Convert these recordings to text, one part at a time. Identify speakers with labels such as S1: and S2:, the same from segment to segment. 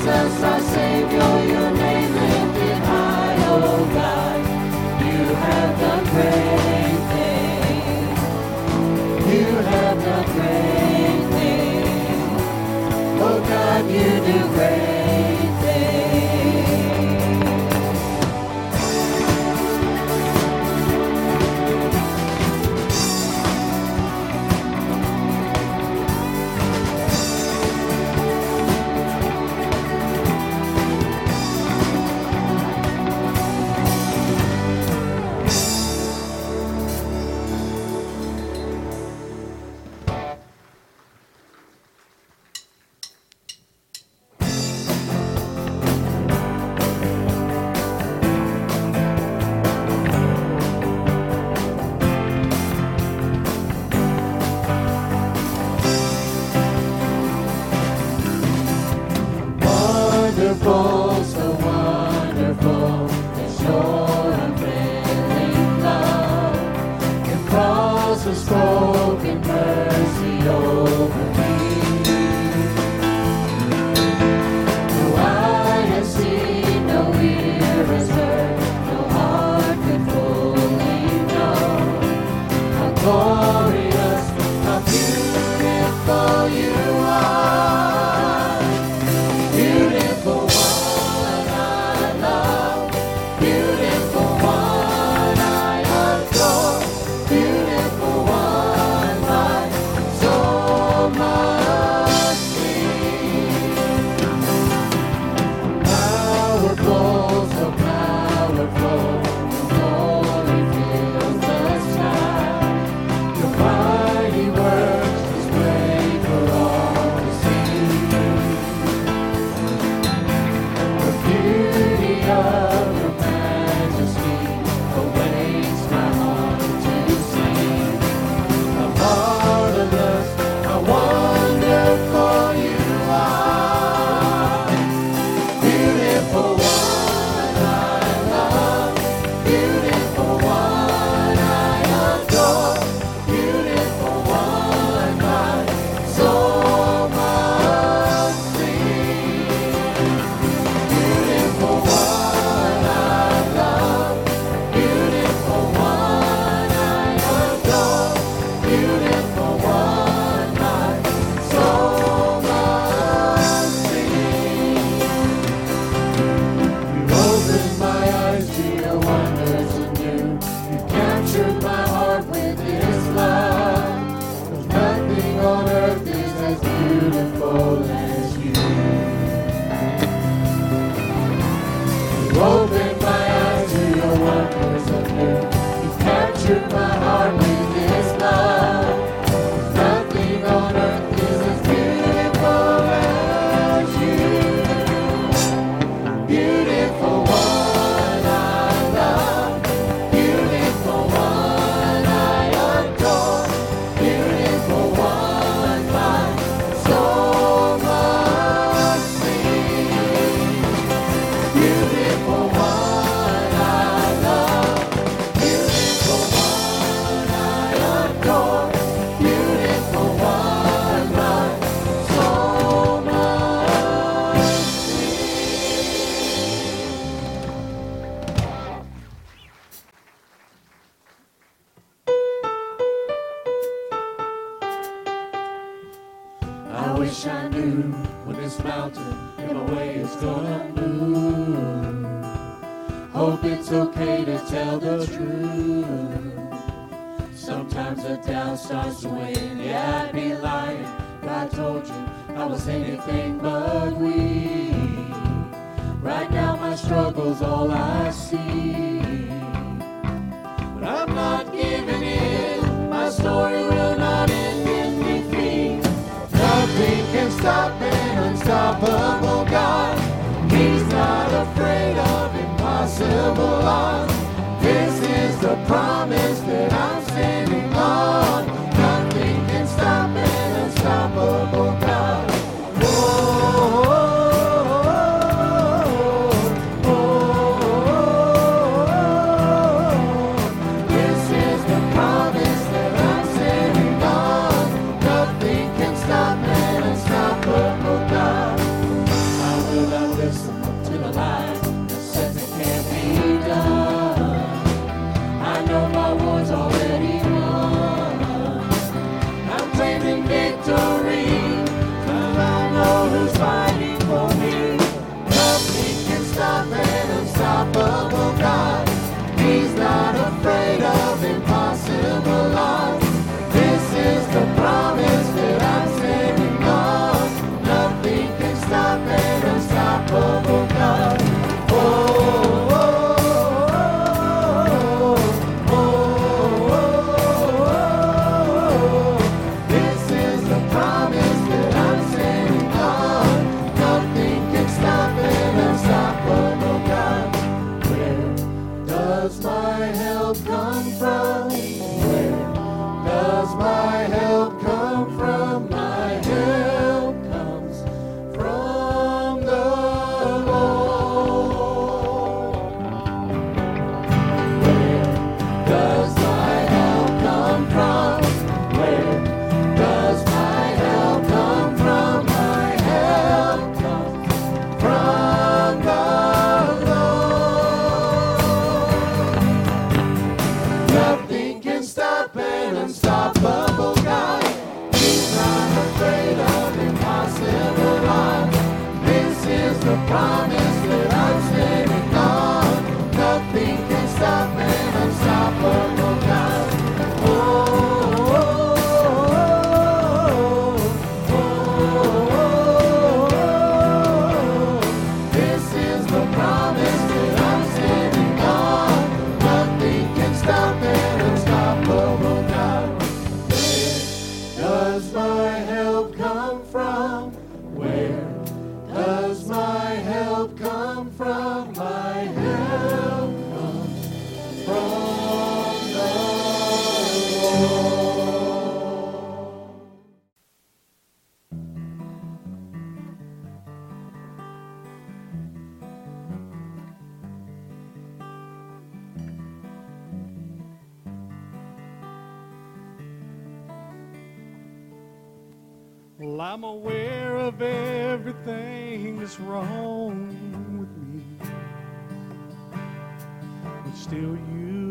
S1: Jesus, our Savior, your name lifted high, God. You have great. You have great oh God, you do great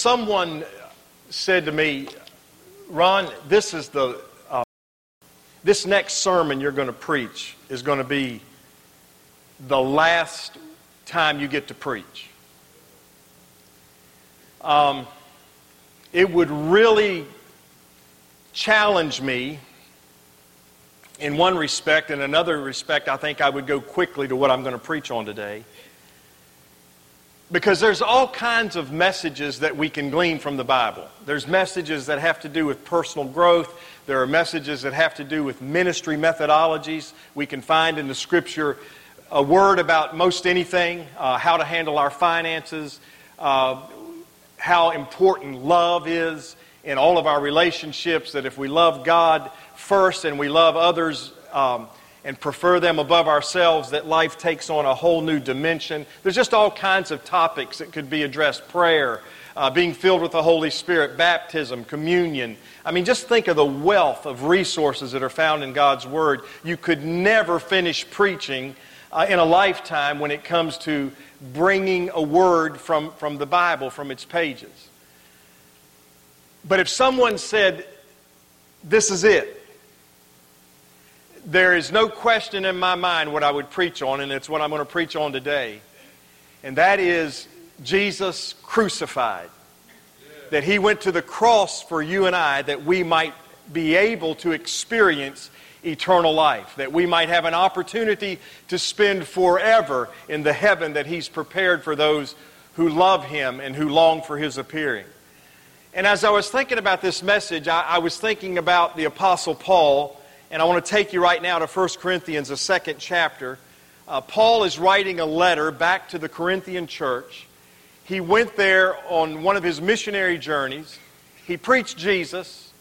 S2: someone said to me, Ron, this is the uh, this next sermon you're going to preach is going to be the last time you get to preach. Um, it would really challenge me in one respect. In another respect, I think I would go quickly to what I'm going to preach on today. Because there's all kinds of messages that we can glean from the Bible. There's messages that have to do with personal growth. There are messages that have to do with ministry methodologies. We can find in the Scripture a word about most anything uh, how to handle our finances, uh, how important love is in all of our relationships, that if we love God first and we love others um, and prefer them above ourselves, that life takes on a whole new dimension. There's just all kinds of topics that could be addressed prayer, uh, being filled with the Holy Spirit, baptism, communion. I mean, just think of the wealth of resources that are found in God's Word. You could never finish preaching uh, in a lifetime when it comes to bringing a word from, from the Bible, from its pages. But if someone said, This is it, there is no question in my mind what I would preach on, and it's what I'm going to preach on today. And that is Jesus crucified. That he went to the cross for you and I that we might be able to experience eternal life, that we might have an opportunity to spend forever in the heaven that He's prepared for those who love Him and who long for His appearing. And as I was thinking about this message, I, I was thinking about the Apostle Paul, and I want to take you right now to 1 Corinthians, the second chapter. Uh, Paul is writing a letter back to the Corinthian church. He went there on one of his missionary journeys. He preached Jesus,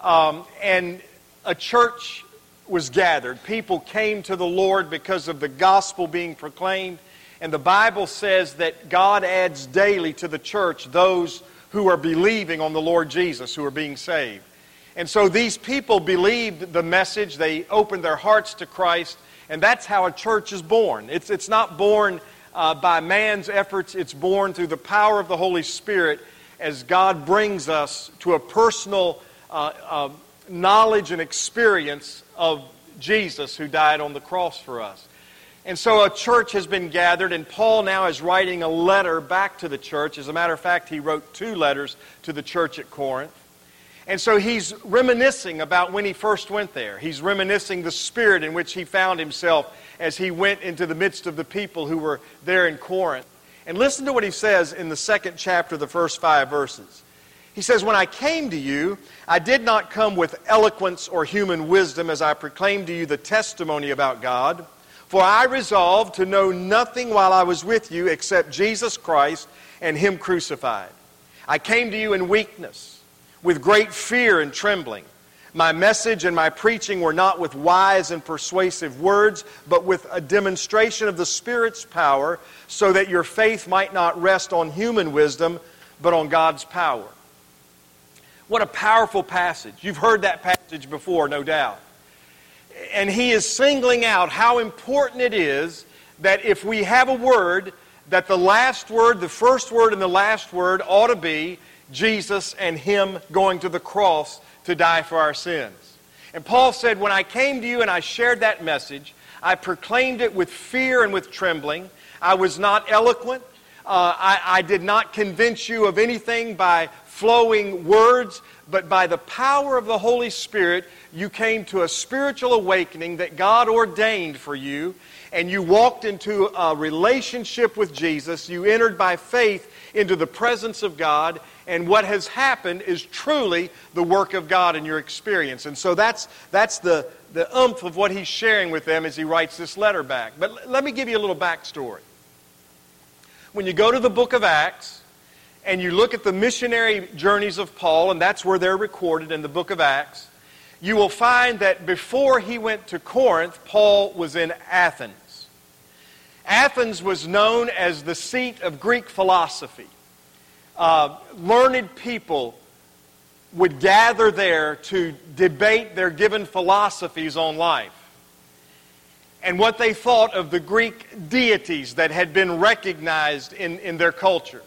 S2: um, and a church was gathered. People came to the Lord because of the gospel being proclaimed. And the Bible says that God adds daily to the church those who are believing on the Lord Jesus, who are being saved. And so these people believed the message, they opened their hearts to Christ, and that's how a church is born. It's, it's not born uh, by man's efforts, it's born through the power of the Holy Spirit as God brings us to a personal uh, uh, knowledge and experience of Jesus who died on the cross for us. And so a church has been gathered, and Paul now is writing a letter back to the church. As a matter of fact, he wrote two letters to the church at Corinth. And so he's reminiscing about when he first went there. He's reminiscing the spirit in which he found himself as he went into the midst of the people who were there in Corinth. And listen to what he says in the second chapter, the first five verses. He says, When I came to you, I did not come with eloquence or human wisdom as I proclaimed to you the testimony about God. For I resolved to know nothing while I was with you except Jesus Christ and Him crucified. I came to you in weakness, with great fear and trembling. My message and my preaching were not with wise and persuasive words, but with a demonstration of the Spirit's power, so that your faith might not rest on human wisdom, but on God's power. What a powerful passage. You've heard that passage before, no doubt. And he is singling out how important it is that if we have a word, that the last word, the first word and the last word ought to be Jesus and Him going to the cross to die for our sins. And Paul said, When I came to you and I shared that message, I proclaimed it with fear and with trembling. I was not eloquent. Uh, I, I did not convince you of anything by flowing words, but by the power of the Holy Spirit, you came to a spiritual awakening that God ordained for you, and you walked into a relationship with Jesus. You entered by faith into the presence of God, and what has happened is truly the work of God in your experience. And so that's, that's the, the umph of what he's sharing with them as he writes this letter back. But let me give you a little backstory. When you go to the book of Acts, and you look at the missionary journeys of Paul, and that's where they're recorded in the book of Acts, you will find that before he went to Corinth, Paul was in Athens. Athens was known as the seat of Greek philosophy. Uh, learned people would gather there to debate their given philosophies on life and what they thought of the Greek deities that had been recognized in, in their culture.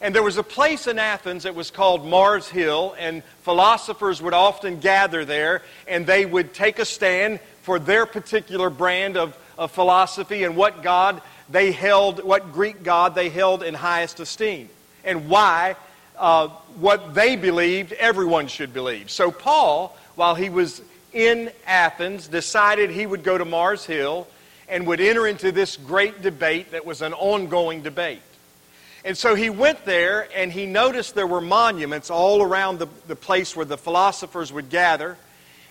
S2: And there was a place in Athens that was called Mars Hill, and philosophers would often gather there, and they would take a stand for their particular brand of, of philosophy and what God they held, what Greek God they held in highest esteem, and why uh, what they believed everyone should believe. So Paul, while he was in Athens, decided he would go to Mars Hill and would enter into this great debate that was an ongoing debate. And so he went there and he noticed there were monuments all around the, the place where the philosophers would gather.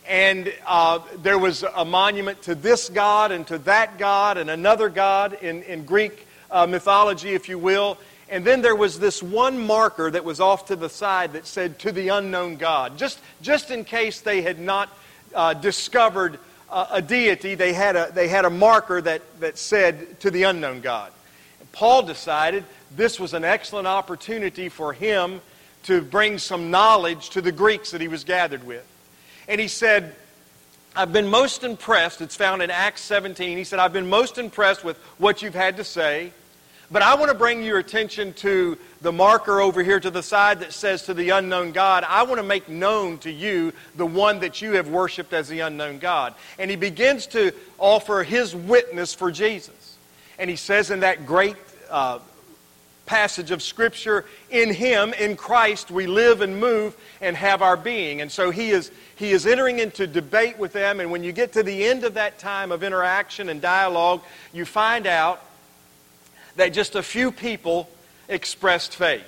S2: And uh, there was a monument to this god and to that god and another god in, in Greek uh, mythology, if you will. And then there was this one marker that was off to the side that said, to the unknown God. Just, just in case they had not uh, discovered a deity, they had a, they had a marker that, that said, to the unknown God. And Paul decided this was an excellent opportunity for him to bring some knowledge to the Greeks that he was gathered with. And he said, I've been most impressed. It's found in Acts 17. He said, I've been most impressed with what you've had to say. But I want to bring your attention to the marker over here to the side that says to the unknown God. I want to make known to you the one that you have worshiped as the unknown God. And he begins to offer his witness for Jesus. And he says in that great uh, passage of Scripture, in him, in Christ, we live and move and have our being. And so he is he is entering into debate with them, and when you get to the end of that time of interaction and dialogue, you find out that just a few people expressed faith.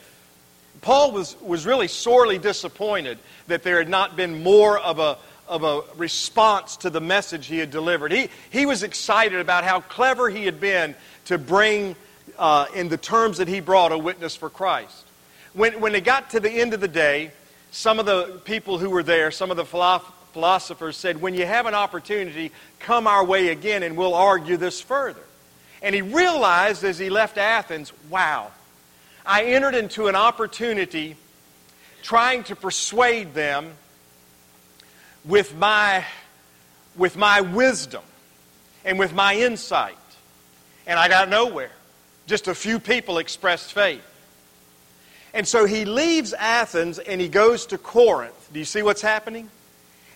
S2: Paul was, was really sorely disappointed that there had not been more of a, of a response to the message he had delivered. He, he was excited about how clever he had been to bring, uh, in the terms that he brought, a witness for Christ. When, when it got to the end of the day, some of the people who were there, some of the philosophers said, When you have an opportunity, come our way again and we'll argue this further. And he realized as he left Athens, wow, I entered into an opportunity trying to persuade them with my, with my wisdom and with my insight. And I got nowhere. Just a few people expressed faith. And so he leaves Athens and he goes to Corinth. Do you see what's happening?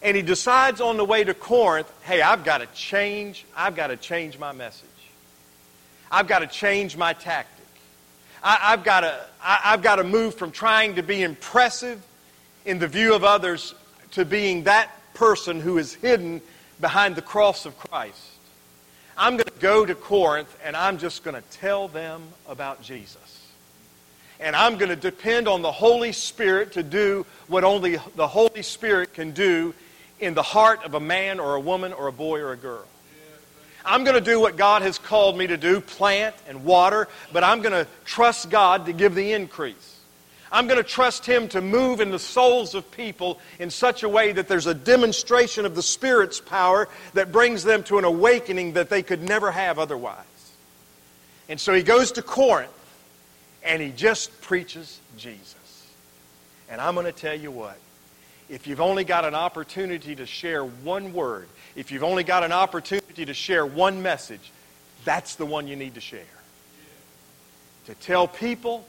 S2: And he decides on the way to Corinth, hey, I've got to change, I've got to change my message. I've got to change my tactic. I, have got to, I, I've got to move from trying to be impressive in the view of others to being that person who is hidden behind the cross of Christ. I'm going to go to Corinth and I'm just going to tell them about Jesus and I'm going to depend on the Holy Spirit to do what only the Holy Spirit can do in the heart of a man or a woman or a boy or a girl. I'm going to do what God has called me to do plant and water, but I'm going to trust God to give the increase. I'm going to trust Him to move in the souls of people in such a way that there's a demonstration of the Spirit's power that brings them to an awakening that they could never have otherwise. And so he goes to Corinth and he just preaches Jesus. And I'm going to tell you what, if you've only got an opportunity to share one word, if you've only got an opportunity to share one message, that's the one you need to share. To tell people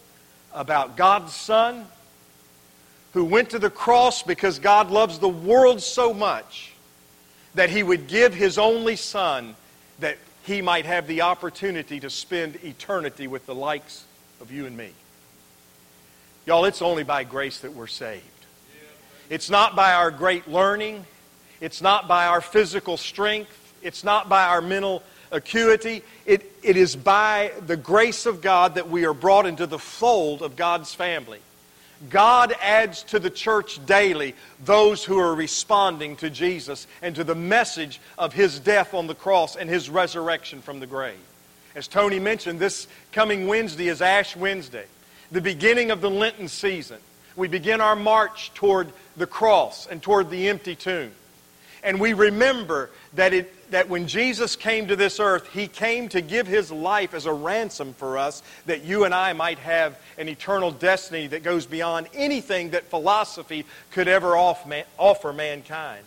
S2: about God's Son who went to the cross because God loves the world so much that he would give his only Son that he might have the opportunity to spend eternity with the likes of you and me. Y'all, it's only by grace that we're saved. It's not by our great learning. It's not by our physical strength. It's not by our mental acuity. It, it is by the grace of God that we are brought into the fold of God's family. God adds to the church daily those who are responding to Jesus and to the message of His death on the cross and His resurrection from the grave. As Tony mentioned, this coming Wednesday is Ash Wednesday, the beginning of the Lenten season. We begin our march toward the cross and toward the empty tomb. And we remember that, it, that when Jesus came to this earth, he came to give his life as a ransom for us that you and I might have an eternal destiny that goes beyond anything that philosophy could ever offer mankind.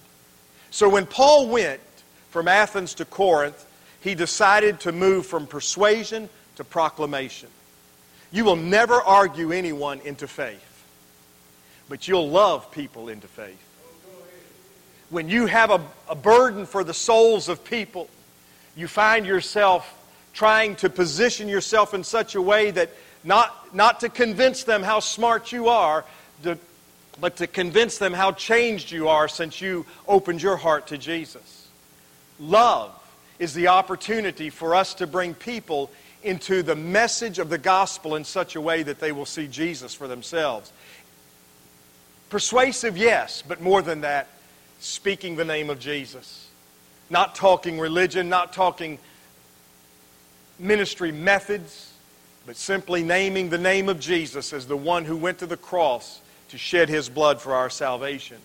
S2: So when Paul went from Athens to Corinth, he decided to move from persuasion to proclamation. You will never argue anyone into faith, but you'll love people into faith. When you have a, a burden for the souls of people, you find yourself trying to position yourself in such a way that not, not to convince them how smart you are, to, but to convince them how changed you are since you opened your heart to Jesus. Love is the opportunity for us to bring people into the message of the gospel in such a way that they will see Jesus for themselves. Persuasive, yes, but more than that, speaking the name of Jesus. Not talking religion, not talking ministry methods, but simply naming the name of Jesus as the one who went to the cross to shed his blood for our salvation.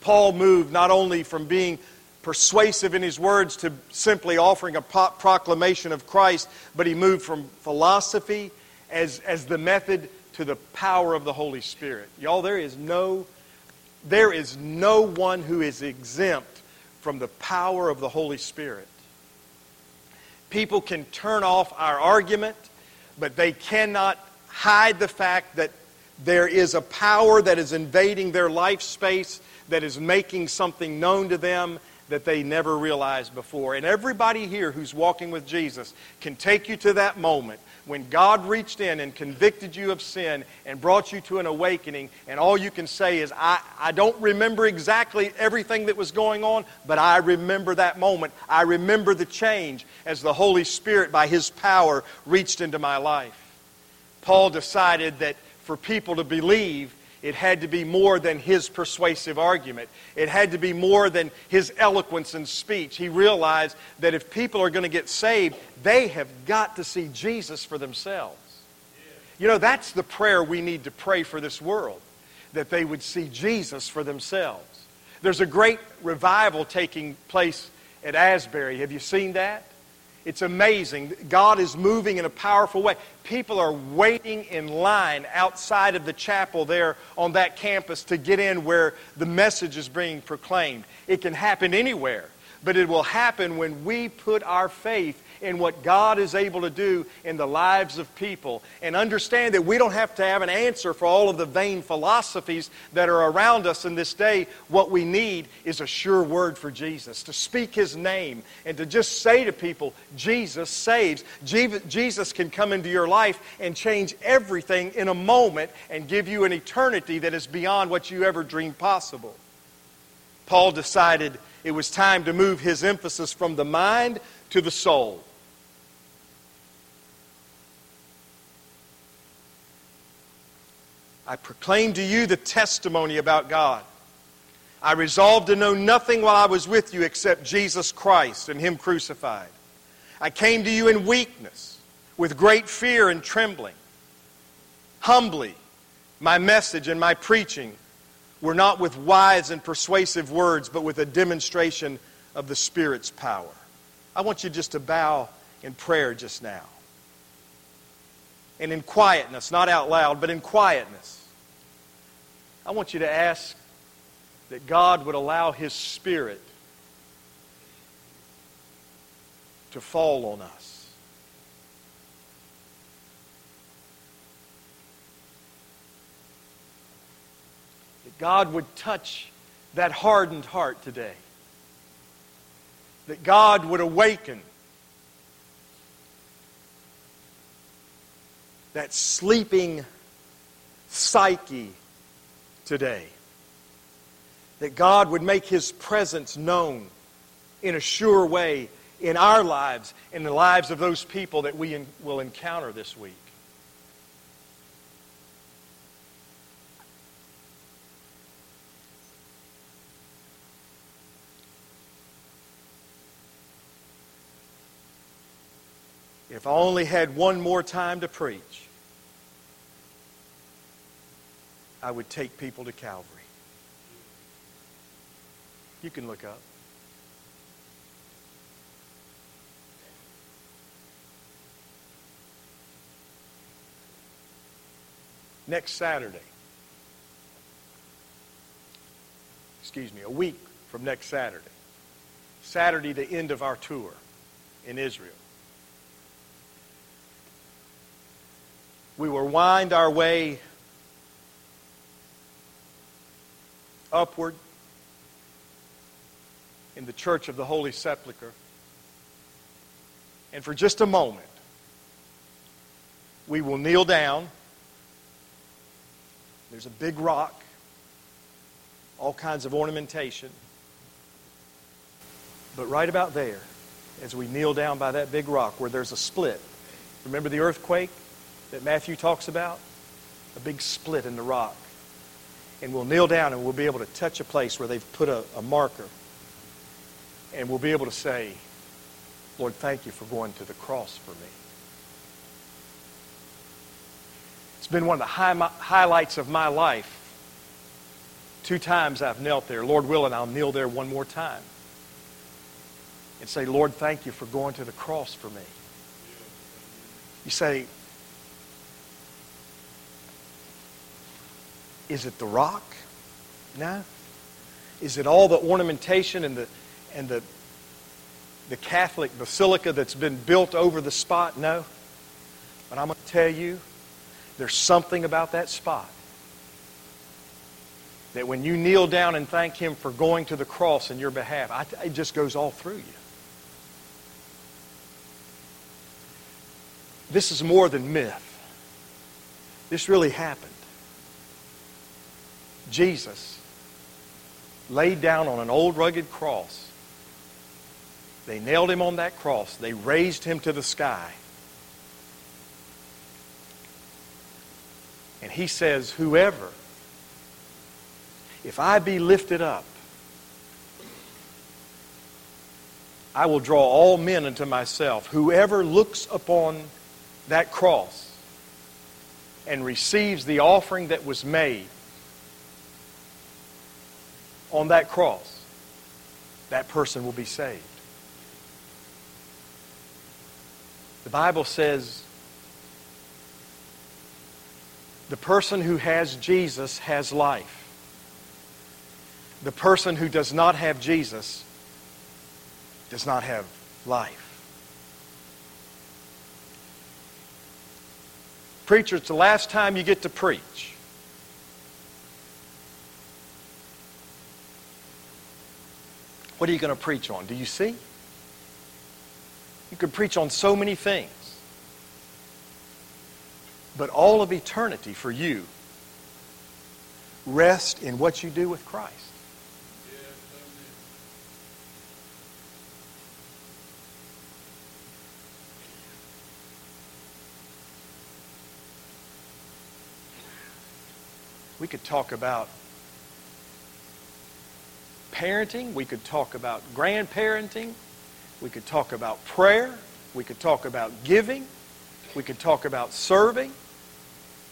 S2: Paul moved not only from being persuasive in his words to simply offering a proclamation of Christ, but he moved from philosophy as, as the method to the power of the Holy Spirit. Y'all, there is no there is no one who is exempt from the power of the Holy Spirit. People can turn off our argument, but they cannot hide the fact that there is a power that is invading their life space, that is making something known to them that they never realized before. And everybody here who's walking with Jesus can take you to that moment when God reached in and convicted you of sin and brought you to an awakening, and all you can say is, I, I don't remember exactly everything that was going on, but I remember that moment. I remember the change as the Holy Spirit, by His power, reached into my life. Paul decided that for people to believe, it had to be more than his persuasive argument. It had to be more than his eloquence and speech. He realized that if people are going to get saved, they have got to see Jesus for themselves. You know, that's the prayer we need to pray for this world, that they would see Jesus for themselves. There's a great revival taking place at Asbury. Have you seen that? It's amazing. God is moving in a powerful way. People are waiting in line outside of the chapel there on that campus to get in where the message is being proclaimed. It can happen anywhere, but it will happen when we put our faith in what God is able to do in the lives of people and understand that we don't have to have an answer for all of the vain philosophies that are around us in this day. What we need is a sure word for Jesus, to speak His name and to just say to people, Jesus saves. Jesus can come into your life and change everything in a moment and give you an eternity that is beyond what you ever dreamed possible. Paul decided it was time to move his emphasis from the mind to the soul. I proclaimed to you the testimony about God. I resolved to know nothing while I was with you except Jesus Christ and Him crucified. I came to you in weakness, with great fear and trembling. Humbly, my message and my preaching were not with wise and persuasive words, but with a demonstration of the Spirit's power. I want you just to bow in prayer just now. And in quietness, not out loud, but in quietness. I want you to ask that God would allow His Spirit to fall on us. That God would touch that hardened heart today. That God would awaken that sleeping psyche today. That God would make His presence known in a sure way in our lives, in the lives of those people that we will encounter this week. If I only had one more time to preach, I would take people to Calvary. You can look up. Next Saturday, excuse me, a week from next Saturday, Saturday, the end of our tour in Israel. we will wind our way upward in the Church of the Holy Sepulchre. And for just a moment, we will kneel down. There's a big rock, all kinds of ornamentation. But right about there, as we kneel down by that big rock where there's a split, remember the earthquake that Matthew talks about? A big split in the rock. And we'll kneel down and we'll be able to touch a place where they've put a, a marker. And we'll be able to say, Lord, thank you for going to the cross for me. It's been one of the high, highlights of my life. Two times I've knelt there. Lord willing, I'll kneel there one more time and say, Lord, thank you for going to the cross for me. You say, is it the rock? No. Is it all the ornamentation and the and the the Catholic basilica that's been built over the spot? No. But I'm going to tell you, there's something about that spot that when you kneel down and thank Him for going to the cross in your behalf, I, it just goes all through you. This is more than myth. This really happened. Jesus laid down on an old rugged cross. They nailed him on that cross. They raised him to the sky. And he says, Whoever, if I be lifted up, I will draw all men unto myself. Whoever looks upon that cross and receives the offering that was made on that cross, that person will be saved. The Bible says the person who has Jesus has life. The person who does not have Jesus does not have life. Preacher, it's the last time you get to preach. What are you going to preach on? Do you see? You could preach on so many things. But all of eternity for you rest in what you do with Christ. We could talk about parenting. We could talk about grandparenting. We could talk about prayer. We could talk about giving. We could talk about serving.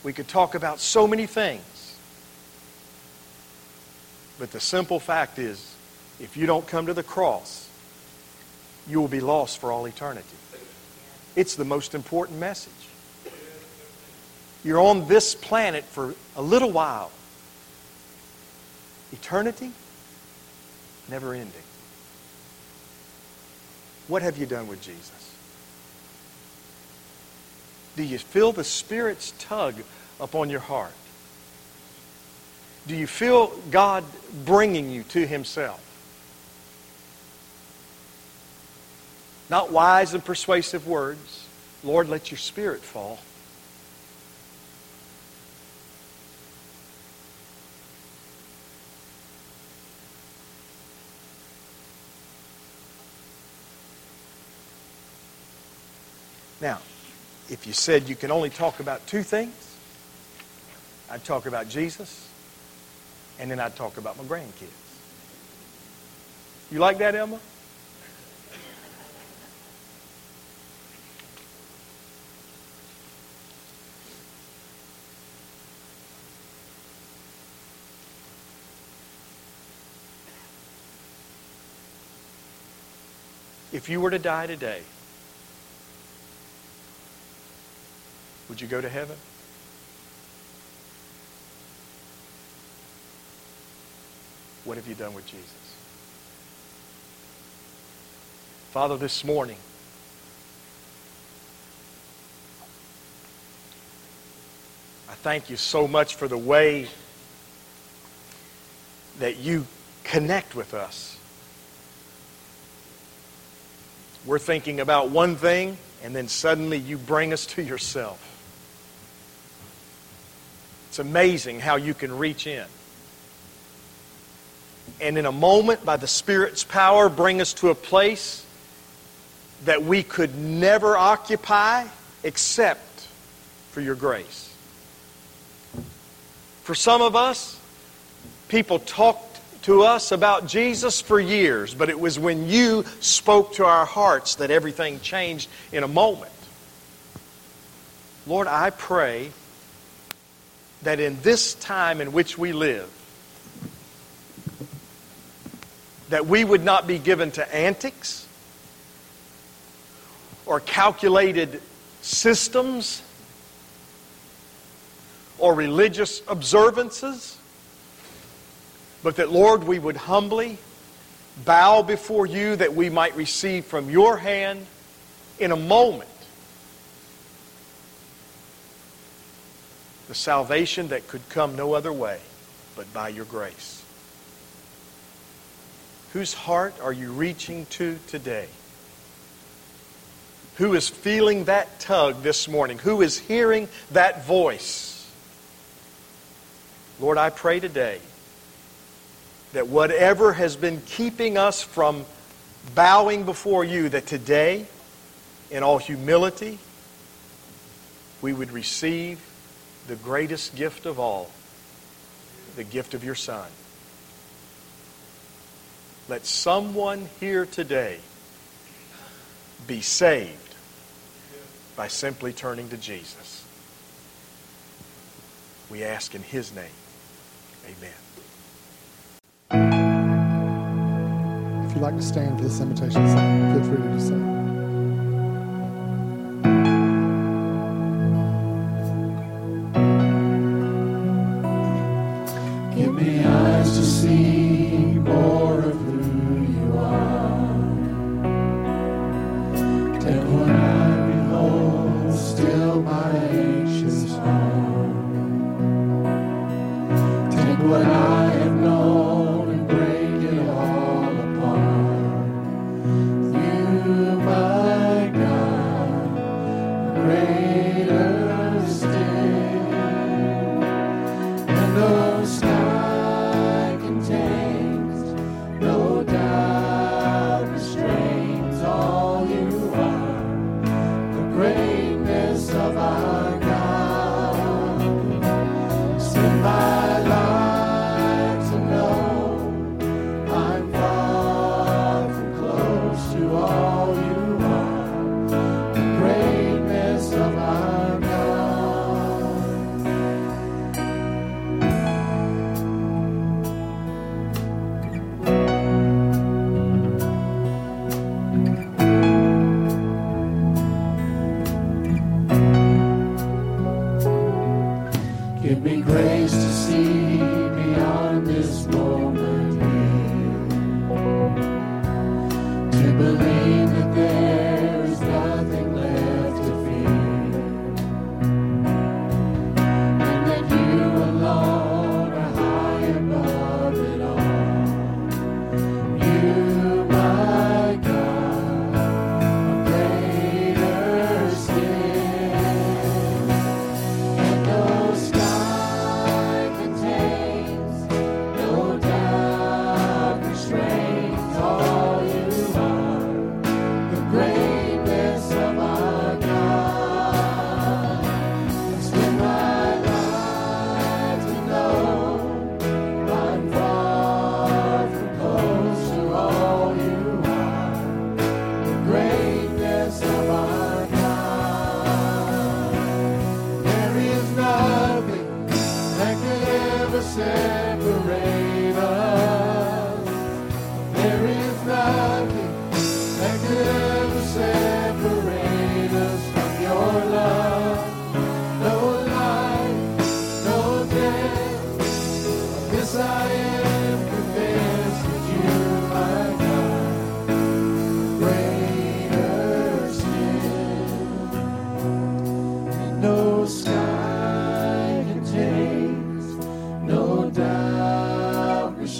S2: We could talk about so many things. But the simple fact is, if you don't come to the cross, you will be lost for all eternity. It's the most important message. You're on this planet for a little while. Eternity, never ending. What have you done with Jesus? Do you feel the Spirit's tug upon your heart? Do you feel God bringing you to Himself? Not wise and persuasive words. Lord, let your Spirit fall. Now, if you said you can only talk about two things, I'd talk about Jesus, and then I'd talk about my grandkids. You like that, Emma? If you were to die today, Would you go to heaven? What have you done with Jesus? Father, this morning, I thank you so much for the way that you connect with us. We're thinking about one thing, and then suddenly you bring us to yourself. It's amazing how you can reach in. And in a moment, by the Spirit's power, bring us to a place that we could never occupy except for your grace. For some of us, people talked to us about Jesus for years, but it was when you spoke to our hearts that everything changed in a moment. Lord, I pray that in this time in which we live, that we would not be given to antics or calculated systems or religious observances, but that, Lord, we would humbly bow before you that we might receive from your hand in a moment the salvation that could come no other way but by your grace. Whose heart are you reaching to today? Who is feeling that tug this morning? Who is hearing that voice? Lord, I pray today that whatever has been keeping us from bowing before you, that today, in all humility, we would receive the greatest gift of all, the gift of your Son. Let someone here today be saved by simply turning to Jesus. We ask in His name. Amen.
S3: If you'd like to stand for this invitation feel free to do so.
S1: Give me eyes to see. More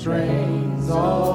S1: strains. All